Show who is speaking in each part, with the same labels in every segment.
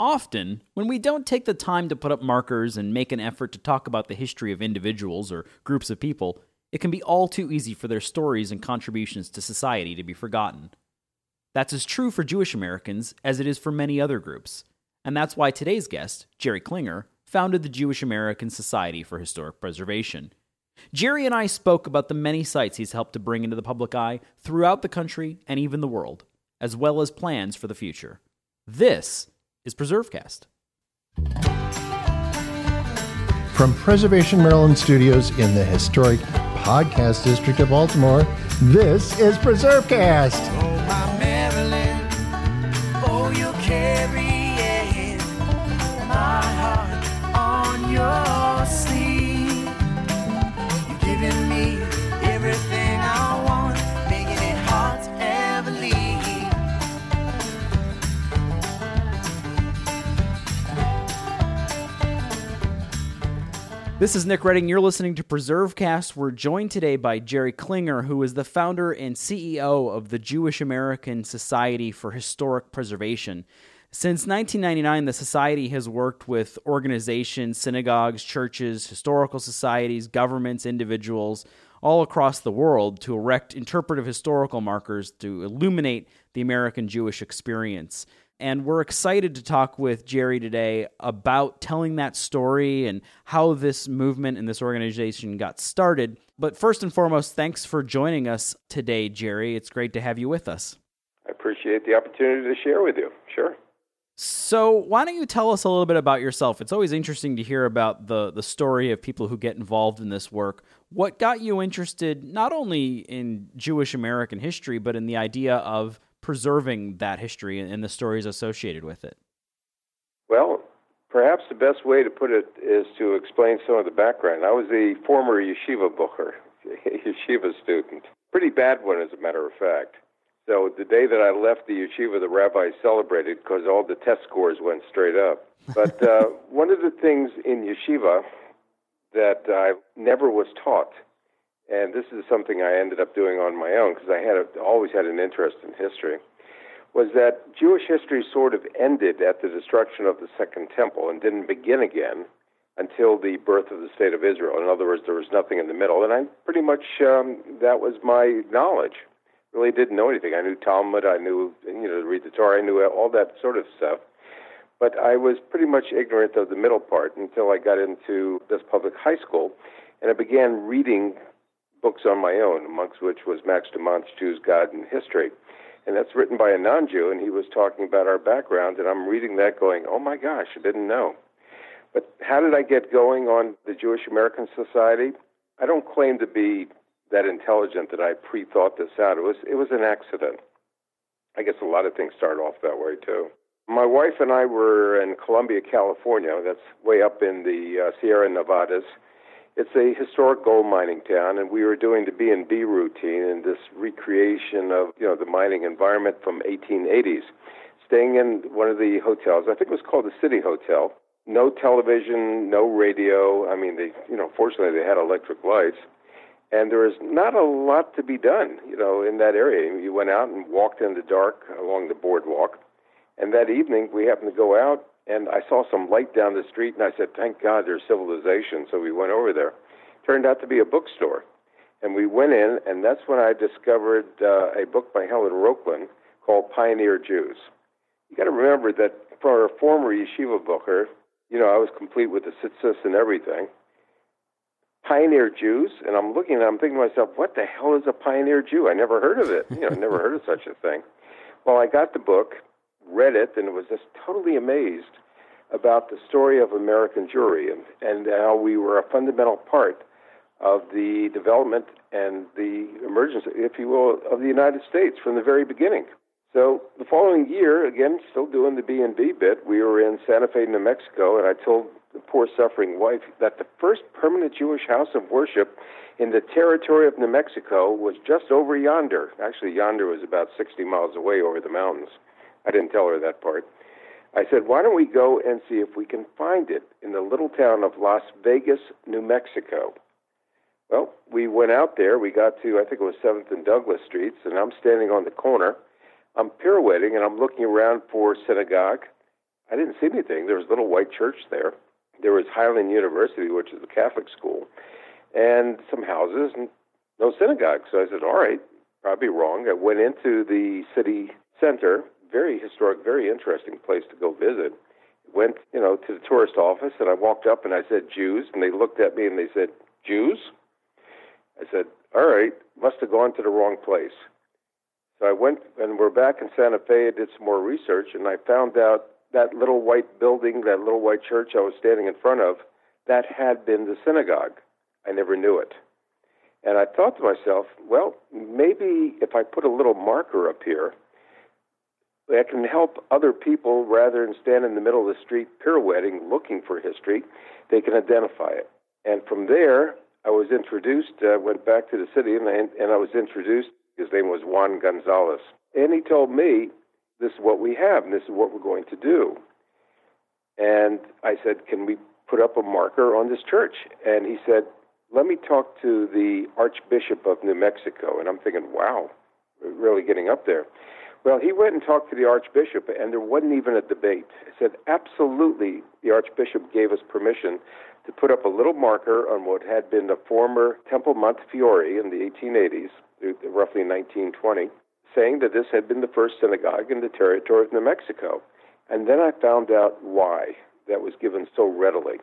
Speaker 1: Often, when we don't take the time to put up markers and make an effort to talk about the history of individuals or groups of people, it can be all too easy for their stories and contributions to society to be forgotten. That's as true for Jewish Americans as it is for many other groups. And that's why today's guest, Jerry Klinger, founded the Jewish American Society for Historic Preservation. Jerry and I spoke about the many sites he's helped to bring into the public eye throughout the country and even the world, as well as plans for the future. This is PreserveCast.
Speaker 2: From Preservation Maryland Studios in the historic Podcast District of Baltimore, this is PreserveCast.
Speaker 3: Oh,
Speaker 1: This is Nick Redding. You're listening to PreserveCast. We're joined today by Jerry Klinger, who is the founder and CEO of the Jewish American Society for Historic Preservation. Since 1999, the Society has worked with organizations, synagogues, churches, historical societies, governments, individuals all across the world to erect interpretive historical markers to illuminate the American Jewish experience. And we're excited to talk with Jerry today about telling that story and how this movement and this organization got started. But first and foremost, thanks for joining us today, Jerry. It's great to have you with us.
Speaker 4: I appreciate the opportunity to share with you. Sure.
Speaker 1: So, why don't you tell us a little bit about yourself? It's always interesting to hear about the, the story of people who get involved in this work. What got you interested not only in Jewish American history, but in the idea of preserving that history and the stories associated with it?
Speaker 4: Well, perhaps the best way to put it is to explain some of the background. I was a former yeshiva bochur, yeshiva student. Pretty bad one, as a matter of fact. So the day that I left the yeshiva, the rabbi celebrated because all the test scores went straight up. But uh, one of the things in yeshiva that I never was taught, and this is something I ended up doing on my own because I had a, always had an interest in history, was that Jewish history sort of ended at the destruction of the Second Temple and didn't begin again until the birth of the state of Israel. In other words, there was nothing in the middle, and I pretty much um, that was my knowledge. Really didn't know anything. I knew Talmud, I knew you know read the Torah, I knew all that sort of stuff. But I was pretty much ignorant of the middle part until I got into this public high school, and I began reading books on my own, amongst which was Max Dimont's Jews, God, and History. And that's written by a non Jew, and he was talking about our background, and I'm reading that going, oh my gosh, I didn't know. But how did I get going on the Jewish American Society? I don't claim to be that intelligent that I pre thought this out. It was, it was an accident. I guess a lot of things start off that way, too. My wife and I were in Columbia, California. That's way up in the uh, Sierra Nevadas it's a historic gold mining town, and we were doing the B and B routine and this recreation of you know the mining environment from 1880s. Staying in one of the hotels, I think it was called the City Hotel. No television, no radio. I mean, they you know fortunately they had electric lights, and there was not a lot to be done. You know, in that area, you went out and walked in the dark along the boardwalk, and that evening we happened to go out and I saw some light down the street, and I said, "Thank God, there's civilization." So we went over there. Turned out to be a bookstore, and we went in, and that's when I discovered uh, a book by Helen Rochlin called Pioneer Jews. You got to remember that for a former yeshiva bochur, you know, I was complete with the tzitzis and everything. Pioneer Jews, and I'm looking and I'm thinking to myself, what the hell is a pioneer Jew? I never heard of it. You know, never heard of such a thing. Well, I got the book, read it and was just totally amazed about the story of American Jewry and, and how we were a fundamental part of the development and the emergence, if you will, of the United States from the very beginning. So the following year, again, still doing the B and B bit, we were in Santa Fe, New Mexico, and I told the poor suffering wife that the first permanent Jewish house of worship in the territory of New Mexico was just over yonder. Actually, yonder was about 60 miles away over the mountains. I didn't tell her that part. I said, why don't we go and see if we can find it in the little town of Las Vegas, New Mexico? Well, we went out there. We got to, I think it was 7th and Douglas Streets, and I'm standing on the corner. I'm pirouetting and I'm looking around for synagogue. I didn't see anything. There was a little white church there. There was Highland University, which is a Catholic school, and some houses and no synagogue. So I said, all right, probably wrong. I went into the city center, very historic, very interesting place to go visit. Went, you know, to the tourist office, and I walked up and I said Jews, and they looked at me and they said Jews. I said, all right, must have gone to the wrong place. So I went, and we're back in Santa Fe. I did some more research, and I found out that little white building, that little white church I was standing in front of, that had been the synagogue. I never knew it. And I thought to myself, well, maybe if I put a little marker up here, that can help other people rather than stand in the middle of the street pirouetting looking for history, they can identify it. And from there, I was introduced, uh, went back to the city, and I, and I was introduced. His name was Juan Gonzalez. And he told me, this is what we have, and this is what we're going to do. And I said, can we put up a marker on this church? And he said, let me talk to the Archbishop of New Mexico. And I'm thinking, wow, really getting up there. Well, he went and talked to the Archbishop, and there wasn't even a debate. He said, absolutely, the Archbishop gave us permission to put up a little marker on what had been the former Temple Montefiore in the 1880s, roughly 1920, saying that this had been the first synagogue in the territory of New Mexico. And then I found out why that was given so readily.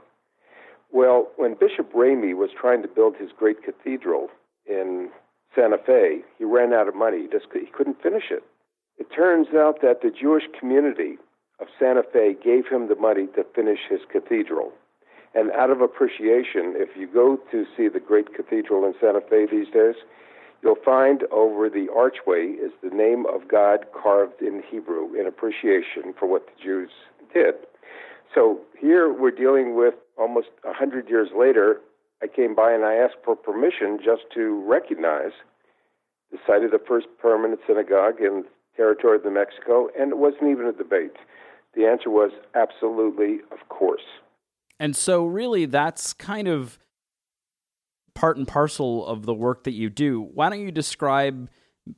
Speaker 4: Well, when Bishop Lamy was trying to build his great cathedral in Santa Fe, he ran out of money. He just he couldn't finish it. It turns out that the Jewish community of Santa Fe gave him the money to finish his cathedral. And out of appreciation, if you go to see the great cathedral in Santa Fe these days, you'll find over the archway is the name of God carved in Hebrew in appreciation for what the Jews did. So here we're dealing with almost a hundred years later. I came by and I asked for permission just to recognize the site of the first permanent synagogue in territory of New Mexico, and it wasn't even a debate. The answer was absolutely, of course.
Speaker 1: And so, really, that's kind of part and parcel of the work that you do. Why don't you describe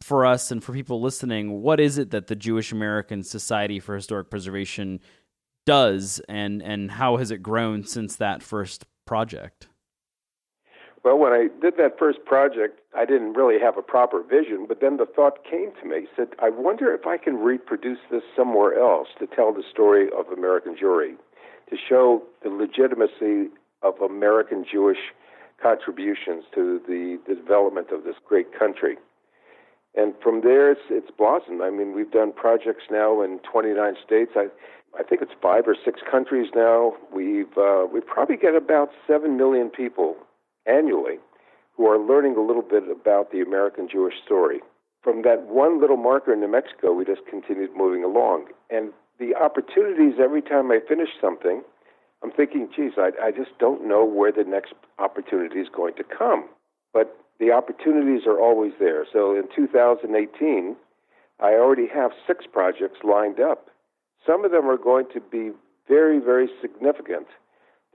Speaker 1: for us and for people listening what is it that the Jewish American Society for Historic Preservation does, and and how has it grown since that first project?
Speaker 4: Well, when I did that first project, I didn't really have a proper vision, but then the thought came to me, said, I wonder if I can reproduce this somewhere else to tell the story of American Jewry, to show the legitimacy of American Jewish contributions to the, the development of this great country. And from there, it's, it's blossomed. I mean, we've done projects now in 29 states. I, I think it's five or six countries now. We've uh, we probably get about seven million people annually who are learning a little bit about the American Jewish story. From that one little marker in New Mexico, we just continued moving along. And the opportunities every time I finish something, I'm thinking, geez, I, I just don't know where the next opportunity is going to come. But the opportunities are always there. So in 2018, I already have six projects lined up some of them are going to be very, very significant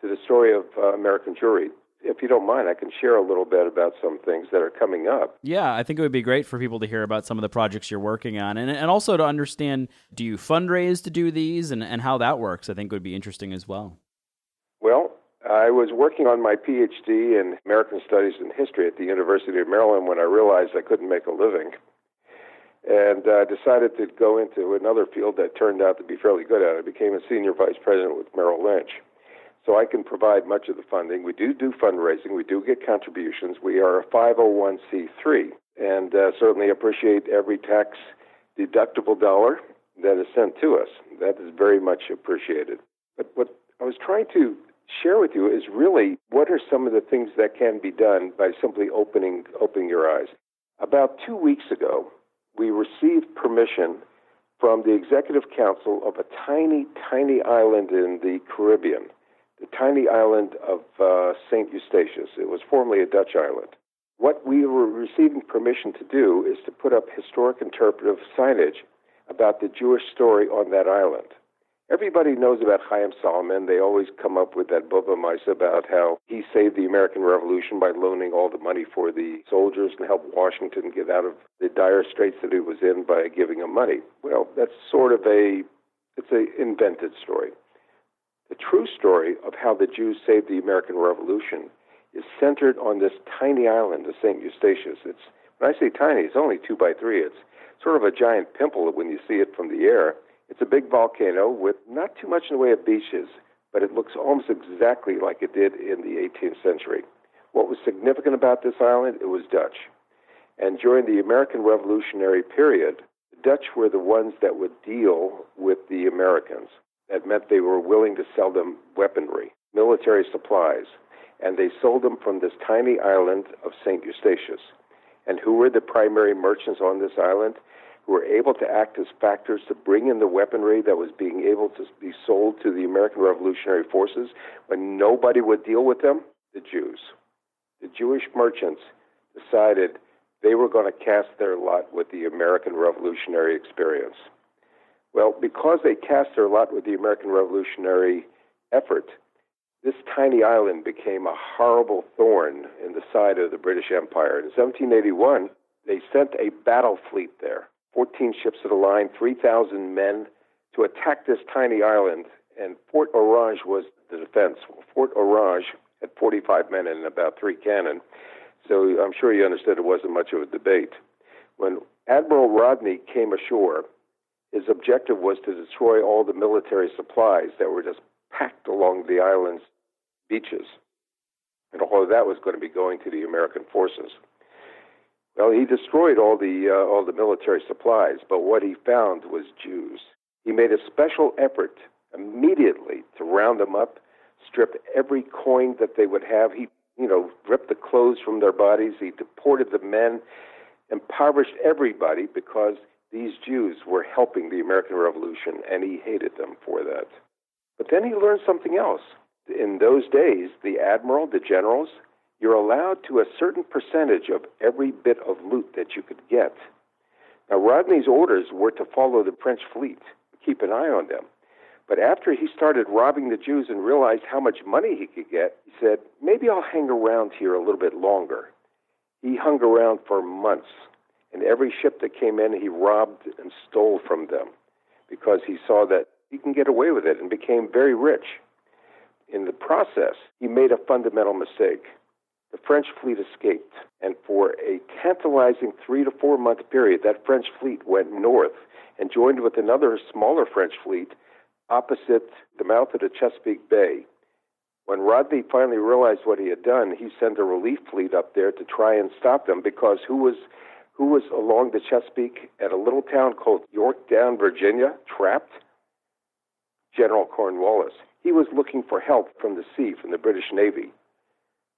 Speaker 4: to the story of uh, American Jewry. If you don't mind, I can share a little bit about some things that are coming up.
Speaker 1: Yeah, I think it would be great for people to hear about some of the projects you're working on and, and also to understand do you fundraise to do these and, and how that works, I think would be interesting as well.
Speaker 4: Well, I was working on my PhD in American Studies and History at the University of Maryland when I realized I couldn't make a living and uh, decided to go into another field that turned out to be fairly good at. I became a senior vice president with Merrill Lynch. So I can provide much of the funding. We do do fundraising. We do get contributions. We are a 501c3 and uh, certainly appreciate every tax deductible dollar that is sent to us. That is very much appreciated. But what I was trying to share with you is really what are some of the things that can be done by simply opening opening your eyes. About two weeks ago, we received permission from the executive council of a tiny, tiny island in the Caribbean, tiny island of uh, St. Eustatius. It was formerly a Dutch island. What we were receiving permission to do is to put up historic interpretive signage about the Jewish story on that island. Everybody knows about Chaim Salomon. They always come up with that bubbe maise about how he saved the American Revolution by loaning all the money for the soldiers and helped Washington get out of the dire straits that he was in by giving him money. Well, that's sort of a It's an invented story. The true story of how the Jews saved the American Revolution is centered on this tiny island of St. Eustatius. It's when I say tiny, it's only two by three. It's sort of a giant pimple when you see it from the air. It's a big volcano with not too much in the way of beaches, but it looks almost exactly like it did in the 18th century. What was significant about this island? It was Dutch. And during the American Revolutionary period, the Dutch were the ones that would deal with the Americans. That meant they were willing to sell them weaponry, military supplies, and they sold them from this tiny island of St. Eustatius. And who were the primary merchants on this island? Who were able to act as factors to bring in the weaponry that was being able to be sold to the American Revolutionary forces when nobody would deal with them? The Jews. The Jewish merchants decided they were going to cast their lot with the American Revolutionary experience. Well, because they cast their lot with the American Revolutionary effort, this tiny island became a horrible thorn in the side of the British Empire. In 1781, they sent a battle fleet there 14 ships of the line, 3,000 men to attack this tiny island, and Fort Orange was the defense. Fort Orange had 45 men and about three cannon, so I'm sure you understood it wasn't much of a debate. When Admiral Rodney came ashore, his objective was to destroy all the military supplies that were just packed along the island's beaches. And all of that was going to be going to the American forces. Well, he destroyed all the uh, all the military supplies, but what he found was Jews. He made a special effort immediately to round them up, strip every coin that they would have. He, you know, ripped the clothes from their bodies. He deported the men, impoverished everybody because these Jews were helping the American Revolution, and he hated them for that. But then he learned something else in those days, the admiral, the generals, you're allowed to a certain percentage of every bit of loot that you could get. Now, Rodney's orders were to follow the French fleet, keep an eye on them. But after he started robbing the Jews and realized how much money he could get, he said, maybe I'll hang around here a little bit longer. He hung around for months, and every ship that came in, he robbed and stole from them because he saw that he can get away with it and became very rich. In the process, he made a fundamental mistake. The French fleet escaped, and for a tantalizing three to four month period, that French fleet went north and joined with another smaller French fleet opposite the mouth of the Chesapeake Bay. When Rodney finally realized what he had done, he sent a relief fleet up there to try and stop them because who was who was along the Chesapeake at a little town called Yorktown, Virginia, trapped? General Cornwallis he was looking for help from the sea, from the British Navy.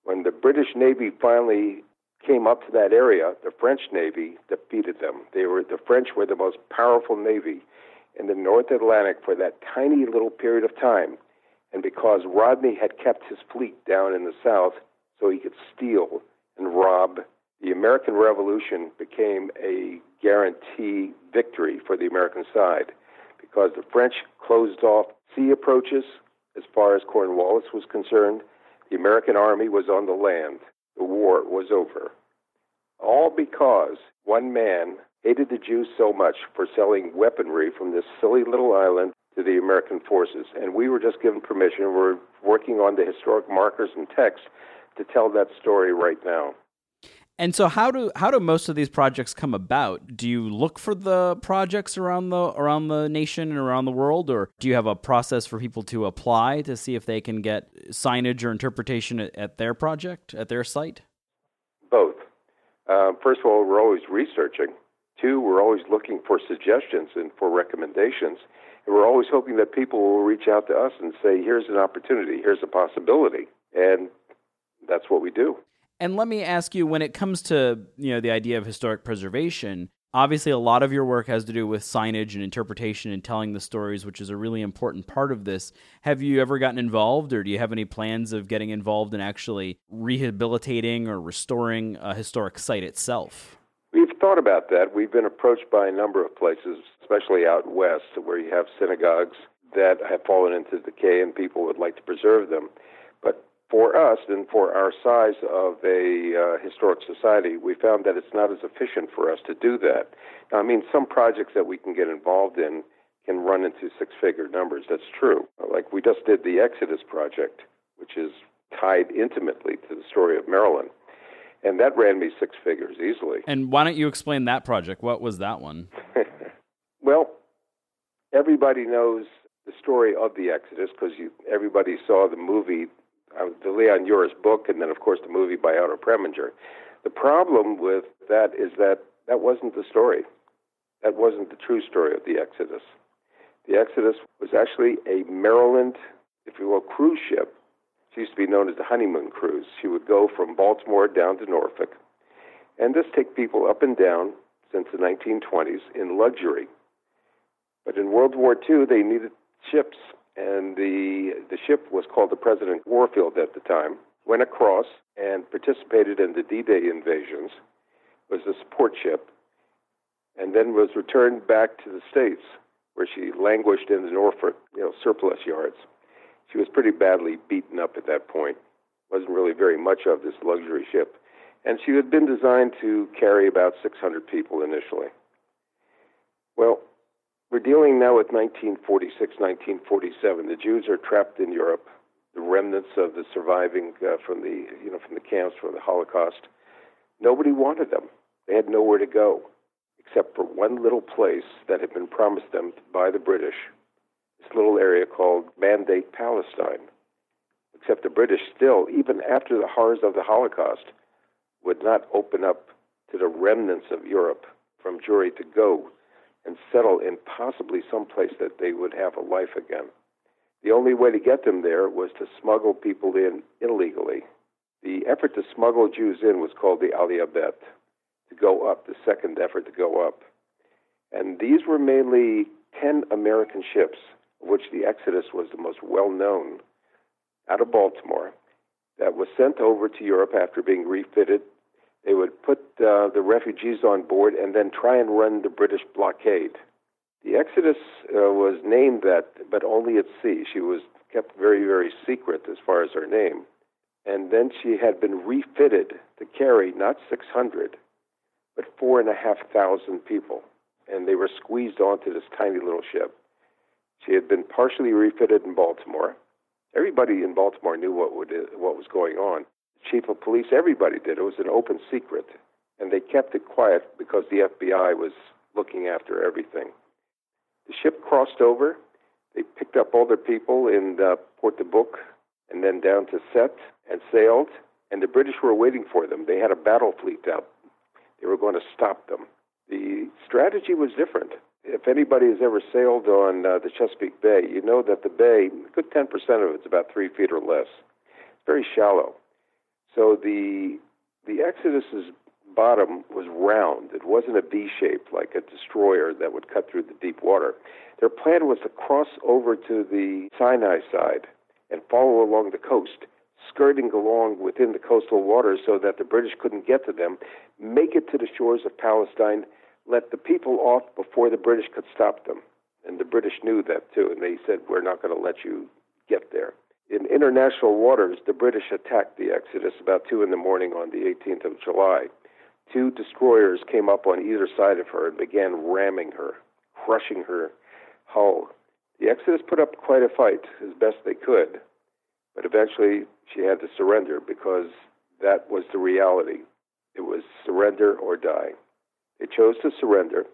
Speaker 4: When the British Navy finally came up to that area, the French Navy defeated them. They were the French were the most powerful navy in the North Atlantic for that tiny little period of time. And because Rodney had kept his fleet down in the south so he could steal and rob, the American Revolution became a guarantee victory for the American side because the French closed off sea approaches, as far as Cornwallis was concerned, the American army was on the land. The war was over. All because one man hated the Jews so much for selling weaponry from this silly little island to the American forces. And we were just given permission. We're working on the historic markers and texts to tell that story right now.
Speaker 1: And so how do how do most of these projects come about? Do you look for the projects around the around the nation and around the world or do you have a process for people to apply to see if they can get signage or interpretation at, at their project, at their site?
Speaker 4: Both. Uh, first of all, we're always researching. Two, we're always looking for suggestions and for recommendations. And we're always hoping that people will reach out to us and say, here's an opportunity, here's a possibility. And that's what we do.
Speaker 1: And let me ask you when it comes to, you know, the idea of historic preservation, obviously a lot of your work has to do with signage and interpretation and telling the stories, which is a really important part of this. Have you ever gotten involved or do you have any plans of getting involved in actually rehabilitating or restoring a historic site itself?
Speaker 4: We've thought about that. We've been approached by a number of places, especially out west, where you have synagogues that have fallen into decay and people would like to preserve them. For us and for our size of a uh, historic society, we found that it's not as efficient for us to do that. Now, I mean, some projects that we can get involved in can run into six figure numbers. That's true. Like we just did the Exodus Project, which is tied intimately to the story of Maryland. And that ran me six figures easily.
Speaker 1: And why don't you explain that project? What was that one?
Speaker 4: well, everybody knows the story of the Exodus because everybody saw the movie, uh, the Leon Uris book, and then, of course, the movie by Otto Preminger. The problem with that is that that wasn't the story. That wasn't the true story of the Exodus. The Exodus was actually a Maryland, if you will, cruise ship. She used to be known as the honeymoon cruise. She would go from Baltimore down to Norfolk and just take people up and down since the 1920s in luxury. But in World War II, they needed ships, and the the ship was called the President Warfield at the time. Went across and participated in the D-Day invasions. Was a support ship, and then was returned back to the states where she languished in the Norfolk, you know, surplus yards. She was pretty badly beaten up at that point. wasn't really very much of this luxury ship, and she had been designed to carry about 600 people initially. Well, we're dealing now with 1946, 1947. The Jews are trapped in Europe. The remnants of the surviving uh, from the you know from the camps from the Holocaust. Nobody wanted them. They had nowhere to go except for one little place that had been promised them by the British, this little area called Mandate Palestine. Except the British still, even after the horrors of the Holocaust, would not open up to the remnants of Europe from Jewry to go and settle in possibly some place that they would have a life again. The only way to get them there was to smuggle people in illegally. The effort to smuggle Jews in was called the Aliyah Bet to go up, the second effort to go up. And these were mainly 10 American ships, of which the Exodus was the most well known, out of Baltimore, that was sent over to Europe after being refitted. They would put uh, the refugees on board and then try and run the British blockade. The Exodus uh, was named that, but only at sea. She was kept very, very secret as far as her name. And then she had been refitted to carry not 600, but four and a half thousand people, and they were squeezed onto this tiny little ship. She had been partially refitted in Baltimore. Everybody in Baltimore knew what would what was going on. Chief of police, everybody did. It was an open secret, and they kept it quiet because the FBI was looking after everything. The ship crossed over. They picked up all their people in uh, Port de Bouc and then down to Sète and sailed. And the British were waiting for them. They had a battle fleet out they were going to stop them. The strategy was different. If anybody has ever sailed on uh, the Chesapeake Bay, you know that the bay, a good 10% of it's about three feet or less. It's very shallow. So the the Exodus's bottom was round. It wasn't a V shape like a destroyer that would cut through the deep water. Their plan was to cross over to the Sinai side and follow along the coast skirting along within the coastal waters so that the British couldn't get to them, make it to the shores of Palestine, let the people off before the British could stop them. And the British knew that too, and they said, We're not going to let you get there. In international waters, the British attacked the Exodus about 2 in the morning on the 18th of July. Two destroyers came up on either side of her and began ramming her, crushing her hull. The Exodus put up quite a fight as best they could, but eventually she had to surrender because that was the reality. It was surrender or die. They chose to surrender,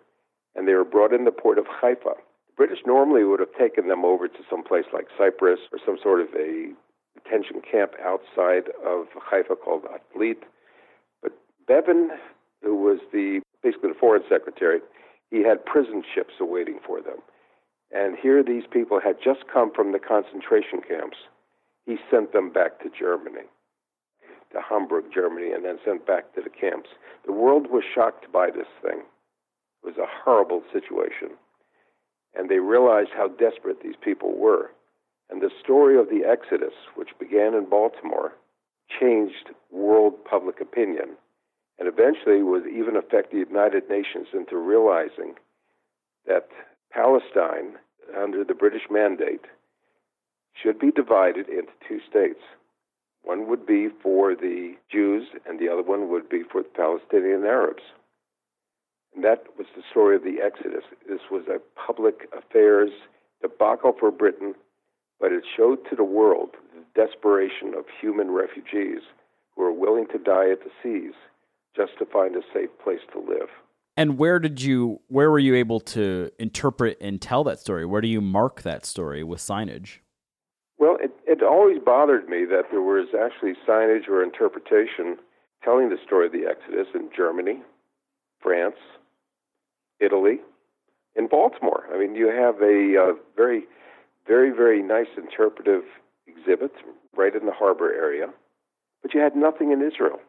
Speaker 4: and they were brought in the port of Haifa. British normally would have taken them over to some place like Cyprus or some sort of a detention camp outside of Haifa called Atlit. But Bevin, who was the basically the foreign secretary, he had prison ships awaiting for them. And here these people had just come from the concentration camps he sent them back to Germany, to Hamburg, Germany, and then sent back to the camps. The world was shocked by this thing. It was a horrible situation. And they realized how desperate these people were. And the story of the Exodus, which began in Baltimore, changed world public opinion and eventually would even affect the United Nations into realizing that Palestine, under the British mandate, should be divided into two states. One would be for the Jews, and the other one would be for the Palestinian Arabs. And that was the story of the Exodus. This was a public affairs debacle for Britain, but it showed to the world the desperation of human refugees who are willing to die at the seas just to find a safe place to live.
Speaker 1: And where did you where were you able to interpret and tell that story? Where do you mark that story with signage?
Speaker 4: Well, it, it always bothered me that there was actually signage or interpretation telling the story of the Exodus in Germany, France, Italy, in Baltimore. I mean, you have a uh, very, very, very nice interpretive exhibit right in the harbor area, but you had nothing in Israel.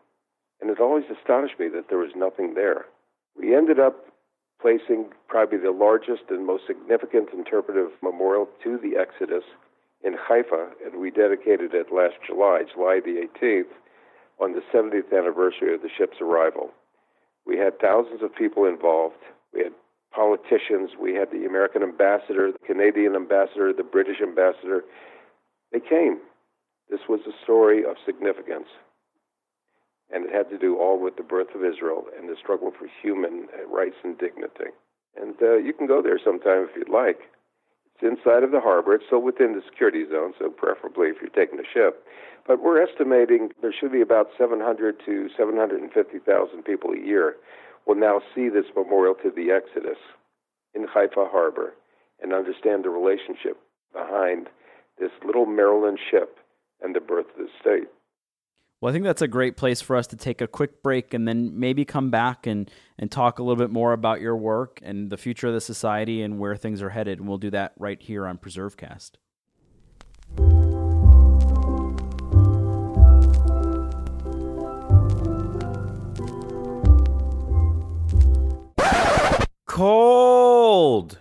Speaker 4: And it always astonished me that there was nothing there. We ended up placing probably the largest and most significant interpretive memorial to the Exodus in Haifa, and we dedicated it last July, July the 18th, on the 70th anniversary of the ship's arrival. We had thousands of people involved. We had politicians, we had the American ambassador, the Canadian ambassador, the British ambassador. They came. This was a story of significance. And it had to do all with the birth of Israel and the struggle for human rights and dignity. And uh, you can go there sometime if you'd like. It's inside of the harbor. It's still within the security zone, so preferably if you're taking a ship. But we're estimating there should be about 700 to 750,000 people a year will now see this memorial to the Exodus in Haifa Harbor and understand the relationship behind this little Maryland ship and the birth of the state.
Speaker 1: Well, I think that's a great place for us to take a quick break and then maybe come back and, and talk a little bit more about your work and the future of the society and where things are headed. And we'll do that right here on PreserveCast.
Speaker 5: Cold!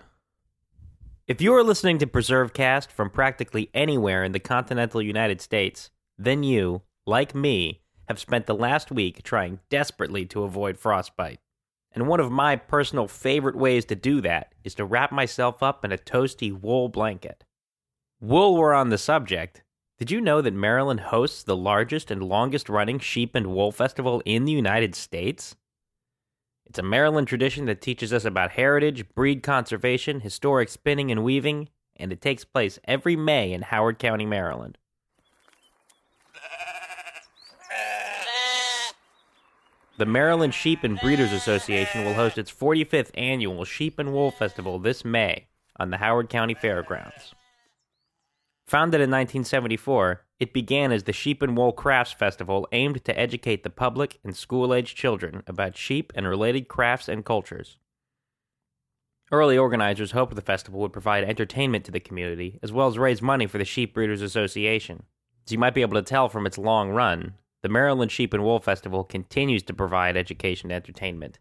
Speaker 5: If you are listening to PreserveCast from practically anywhere in the continental United States, then you, like me, have spent the last week trying desperately to avoid frostbite. And one of my personal favorite ways to do that is to wrap myself up in a toasty wool blanket. Wool were on the subject. Did you know that Maryland hosts the largest and longest running sheep and wool festival in the United States? It's a Maryland tradition that teaches us about heritage, breed conservation, historic spinning and weaving, and it takes place every May in Howard County, Maryland. The Maryland Sheep and Breeders Association will host its 45th annual Sheep and Wool Festival this May on the Howard County Fairgrounds. Founded in 1974, it began as the Sheep and Wool Crafts Festival aimed to educate the public and school aged children about sheep and related crafts and cultures. Early organizers hoped the festival would provide entertainment to the community, as well as raise money for the Sheep Breeders Association. As you might be able to tell from its long run, the Maryland Sheep and Wool Festival continues to provide education and entertainment.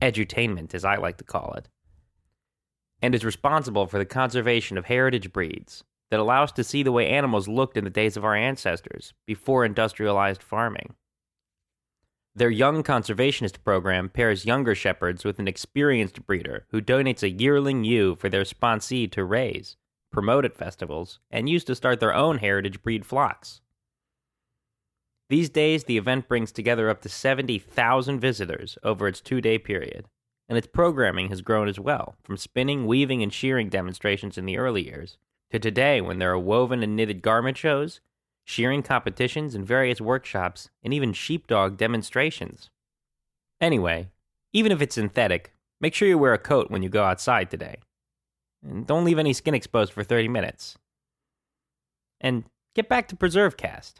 Speaker 5: Edutainment, as I like to call it. And is responsible for the conservation of heritage breeds, that allow us to see the way animals looked in the days of our ancestors, before industrialized farming. Their Young Conservationist program pairs younger shepherds with an experienced breeder who donates a yearling ewe for their sponsee to raise, promote at festivals, and use to start their own heritage breed flocks. These days, the event brings together up to 70,000 visitors over its two day period, and its programming has grown as well, from spinning, weaving, and shearing demonstrations in the early years to today when there are woven and knitted garment shows, shearing competitions, and various workshops, and even sheepdog demonstrations. Anyway, even if it's synthetic, make sure you wear a coat when you go outside today. And don't leave any skin exposed for 30 minutes. And get back to PreserveCast.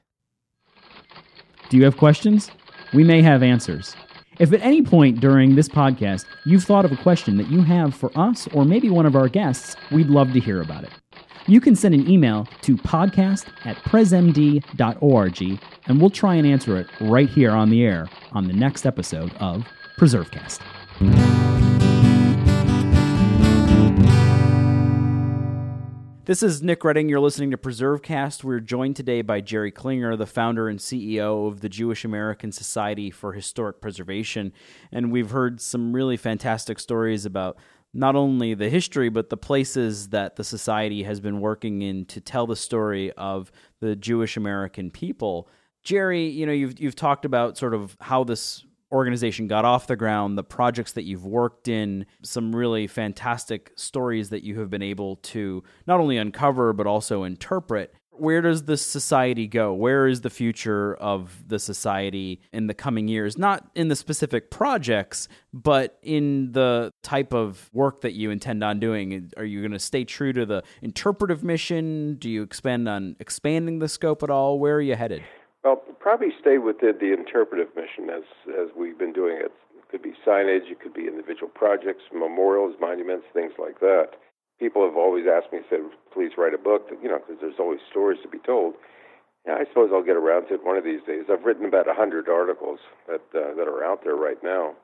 Speaker 1: Do you have questions? We may have answers. If at any point during this podcast you've thought of a question that you have for us or maybe one of our guests, we'd love to hear about it. You can send an email to podcast at presmd.org and we'll try and answer it right here on the air on the next episode of PreserveCast. This is Nick Redding. You're listening to PreserveCast. We're joined today by Jerry Klinger, the founder and CEO of the Jewish American Society for Historic Preservation. And we've heard some really fantastic stories about not only the history, but the places that the society has been working in to tell the story of the Jewish American people. Jerry, you know, you've, you've talked about sort of how this organization got off the ground, the projects that you've worked in, some really fantastic stories that you have been able to not only uncover but also interpret. Where does this society go? Where is the future of the society in the coming years? Not in the specific projects, but in the type of work that you intend on doing. Are you going to stay true to the interpretive mission? Do you expand on expanding the scope at all? Where are you headed?
Speaker 4: Well, probably stay within the interpretive mission as as we've been doing it. It could be signage, it could be individual projects, memorials, monuments, things like that. People have always asked me, said, "Please write a book," you know, because there's always stories to be told. I suppose I'll get around to it one of these days. I've written about a hundred articles that uh, that are out there right now.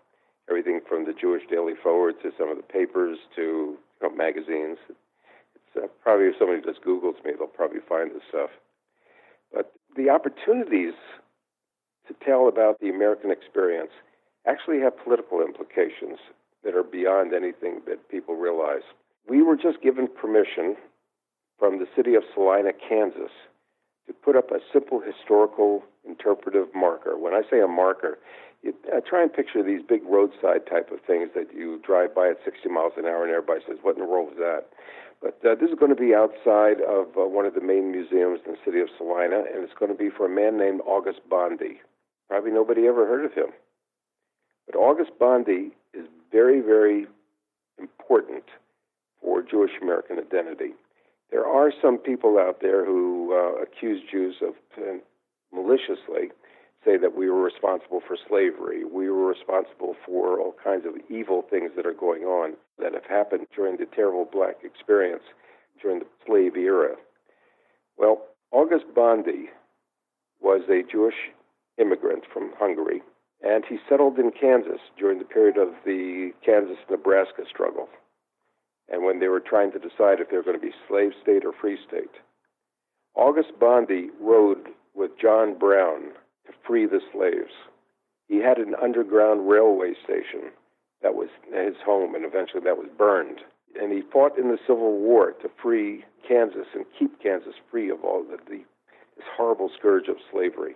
Speaker 4: Everything from the Jewish Daily Forward to some of the papers to you know, magazines. It's uh, probably if somebody just Googles me, they'll probably find this stuff. But the opportunities to tell about the American experience actually have political implications that are beyond anything that people realize. We were just given permission from the city of Salina, Kansas, to put up a simple historical interpretive marker. When I say a marker, you, I try and picture these big roadside type of things that you drive by at 60 miles an hour and everybody says, What in the world is that? But uh, this is going to be outside of uh, one of the main museums in the city of Salina, and it's going to be for a man named August Bondi. Probably nobody ever heard of him. But August Bondi is very, very important for Jewish American identity. There are some people out there who uh, accuse Jews of uh, maliciously say that we were responsible for slavery. We were responsible for all kinds of evil things that are going on that have happened during the terrible black experience during the slave era. Well, August Bondi was a Jewish immigrant from Hungary, and he settled in Kansas during the period of the Kansas Nebraska struggle, and when they were trying to decide if they were going to be slave state or free state. August Bondi rode with John Brown to free the slaves. He had an underground railway station that was his home, and eventually that was burned. And he fought in the Civil War to free Kansas and keep Kansas free of all the, the this horrible scourge of slavery.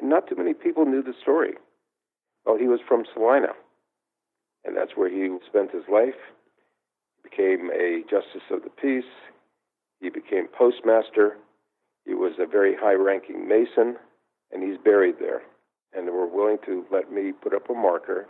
Speaker 4: And not too many people knew the story. Well, he was from Salina, and that's where he spent his life. Became a justice of the peace. He became postmaster. He was a very high ranking Mason and he's buried there. And they were willing to let me put up a marker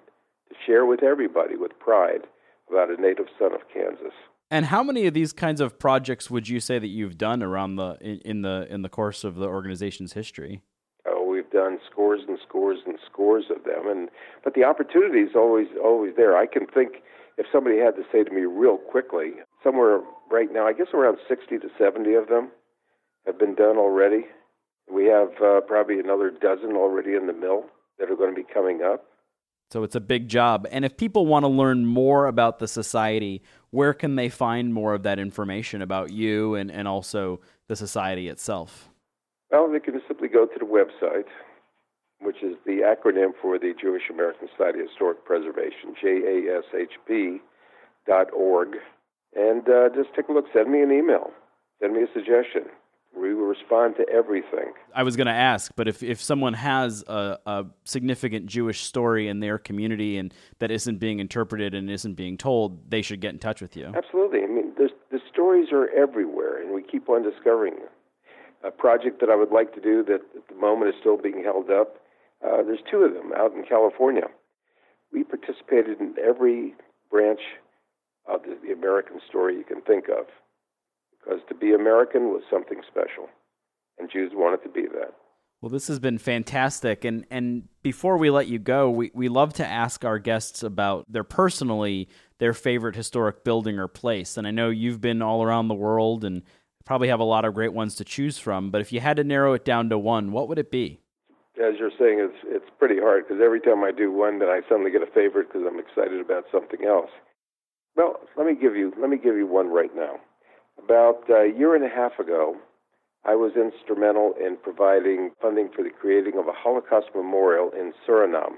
Speaker 4: to share with everybody with pride about a native son of Kansas.
Speaker 1: And how many of these kinds of projects would you say that you've done around the in, in the in the course of the organization's history?
Speaker 4: Oh, we've done scores and scores and scores of them, and but the opportunity is always always there. I can think if somebody had to say to me real quickly, somewhere right now, I guess around sixty to seventy of them have been done already. We have uh, probably another dozen already in the mill that are going to be coming up.
Speaker 1: So it's a big job. And if people want to learn more about the society, where can they find more of that information about you and, and also the society itself?
Speaker 4: Well, they can simply go to the website, which is the acronym for the Jewish American Society of Historic Preservation, J-A-S-H-P dot org, and uh, just take a look. Send me an email. Send me a suggestion. We will respond to everything.
Speaker 1: I was going to ask, but if, if someone has a, a significant Jewish story in their community and that isn't being interpreted and isn't being told, they should get in touch with you.
Speaker 4: Absolutely. I mean, the stories are everywhere, and we keep on discovering them. A project that I would like to do that at the moment is still being held up, uh, there's two of them out in California. We participated in every branch of the, the American story you can think of because to be American was something special, and Jews wanted to be that.
Speaker 1: Well, this has been fantastic. And, and before we let you go, we, we love to ask our guests about their personally their favorite historic building or place. And I know you've been all around the world and probably have a lot of great ones to choose from. But if you had to narrow it down to one, what would it be?
Speaker 4: As you're saying, it's it's pretty hard because every time I do one, then I suddenly get a favorite because I'm excited about something else. Well, let me give you let me give you one right now. About a year and a half ago, I was instrumental in providing funding for the creating of a Holocaust memorial in Suriname.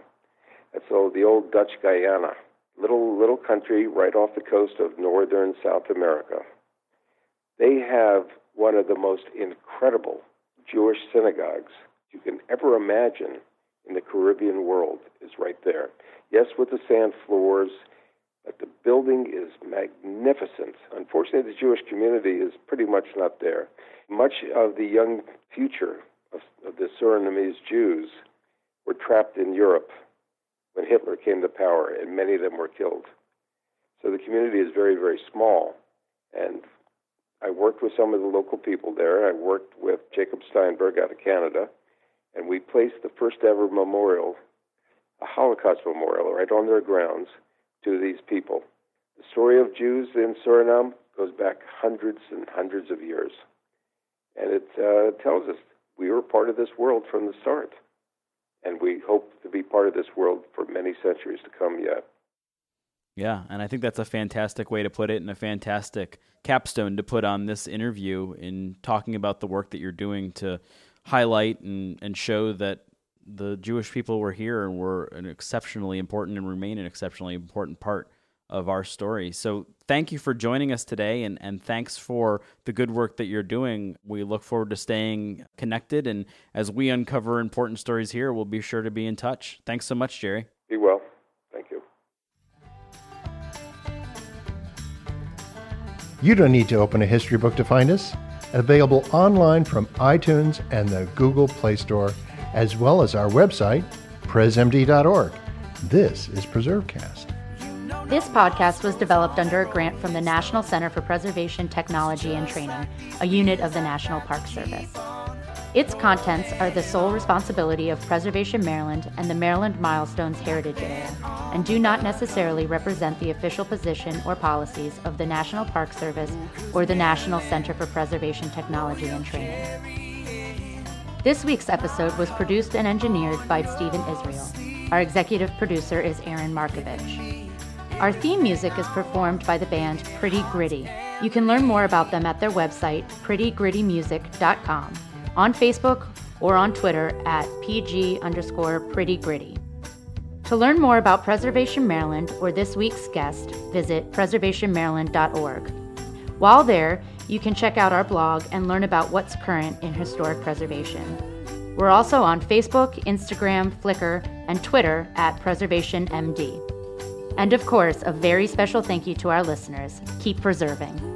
Speaker 4: That's the old Dutch Guyana, little little country right off the coast of northern South America. They have one of the most incredible Jewish synagogues you can ever imagine in the Caribbean world is right there. Yes, with the sand floors, but the building is magnificent. Unfortunately, the Jewish community is pretty much not there. Much of the young future of, of the Surinamese Jews were trapped in Europe when Hitler came to power, and many of them were killed. So the community is very, very small. And I worked with some of the local people there. I worked with Jacob Steinberg out of Canada, and we placed the first ever memorial, a Holocaust memorial, right on their grounds to these people. The story of Jews in Suriname goes back hundreds and hundreds of years. And it uh, tells us we were part of this world from the start. And we hope to be part of this world for many centuries to come yet.
Speaker 1: Yeah, and I think that's a fantastic way to put it and a fantastic capstone to put on this interview in talking about the work that you're doing to highlight and, and show that the Jewish people were here and were an exceptionally important and remain an exceptionally important part of our story. So thank you for joining us today and, and thanks for the good work that you're doing. We look forward to staying connected and as we uncover important stories here, we'll be sure to be in touch. Thanks so much, Jerry.
Speaker 4: Be well. Thank you.
Speaker 2: You don't need to open a history book to find us. Available online from iTunes and the Google Play Store, as well as our website, presmd.org. This is PreserveCast.
Speaker 6: This podcast was developed under a grant from the National Center for Preservation Technology and Training, a unit of the National Park Service. Its contents are the sole responsibility of Preservation Maryland and the Maryland Milestones Heritage Area, and do not necessarily represent the official position or policies of the National Park Service or the National Center for Preservation Technology and Training. This week's episode was produced and engineered by Stephen Israel. Our executive producer is Aaron Marcavitch. Our theme music is performed by the band Pretty Gritty. You can learn more about them at their website, prettygrittymusic.com, on Facebook, or on Twitter at PG underscore Pretty Gritty. To learn more about Preservation Maryland or this week's guest, visit preservationmaryland.org. While there, you can check out our blog and learn about what's current in historic preservation. We're also on Facebook, Instagram, Flickr, and Twitter at PreservationMD. And of course, a very special thank you to our listeners. Keep preserving.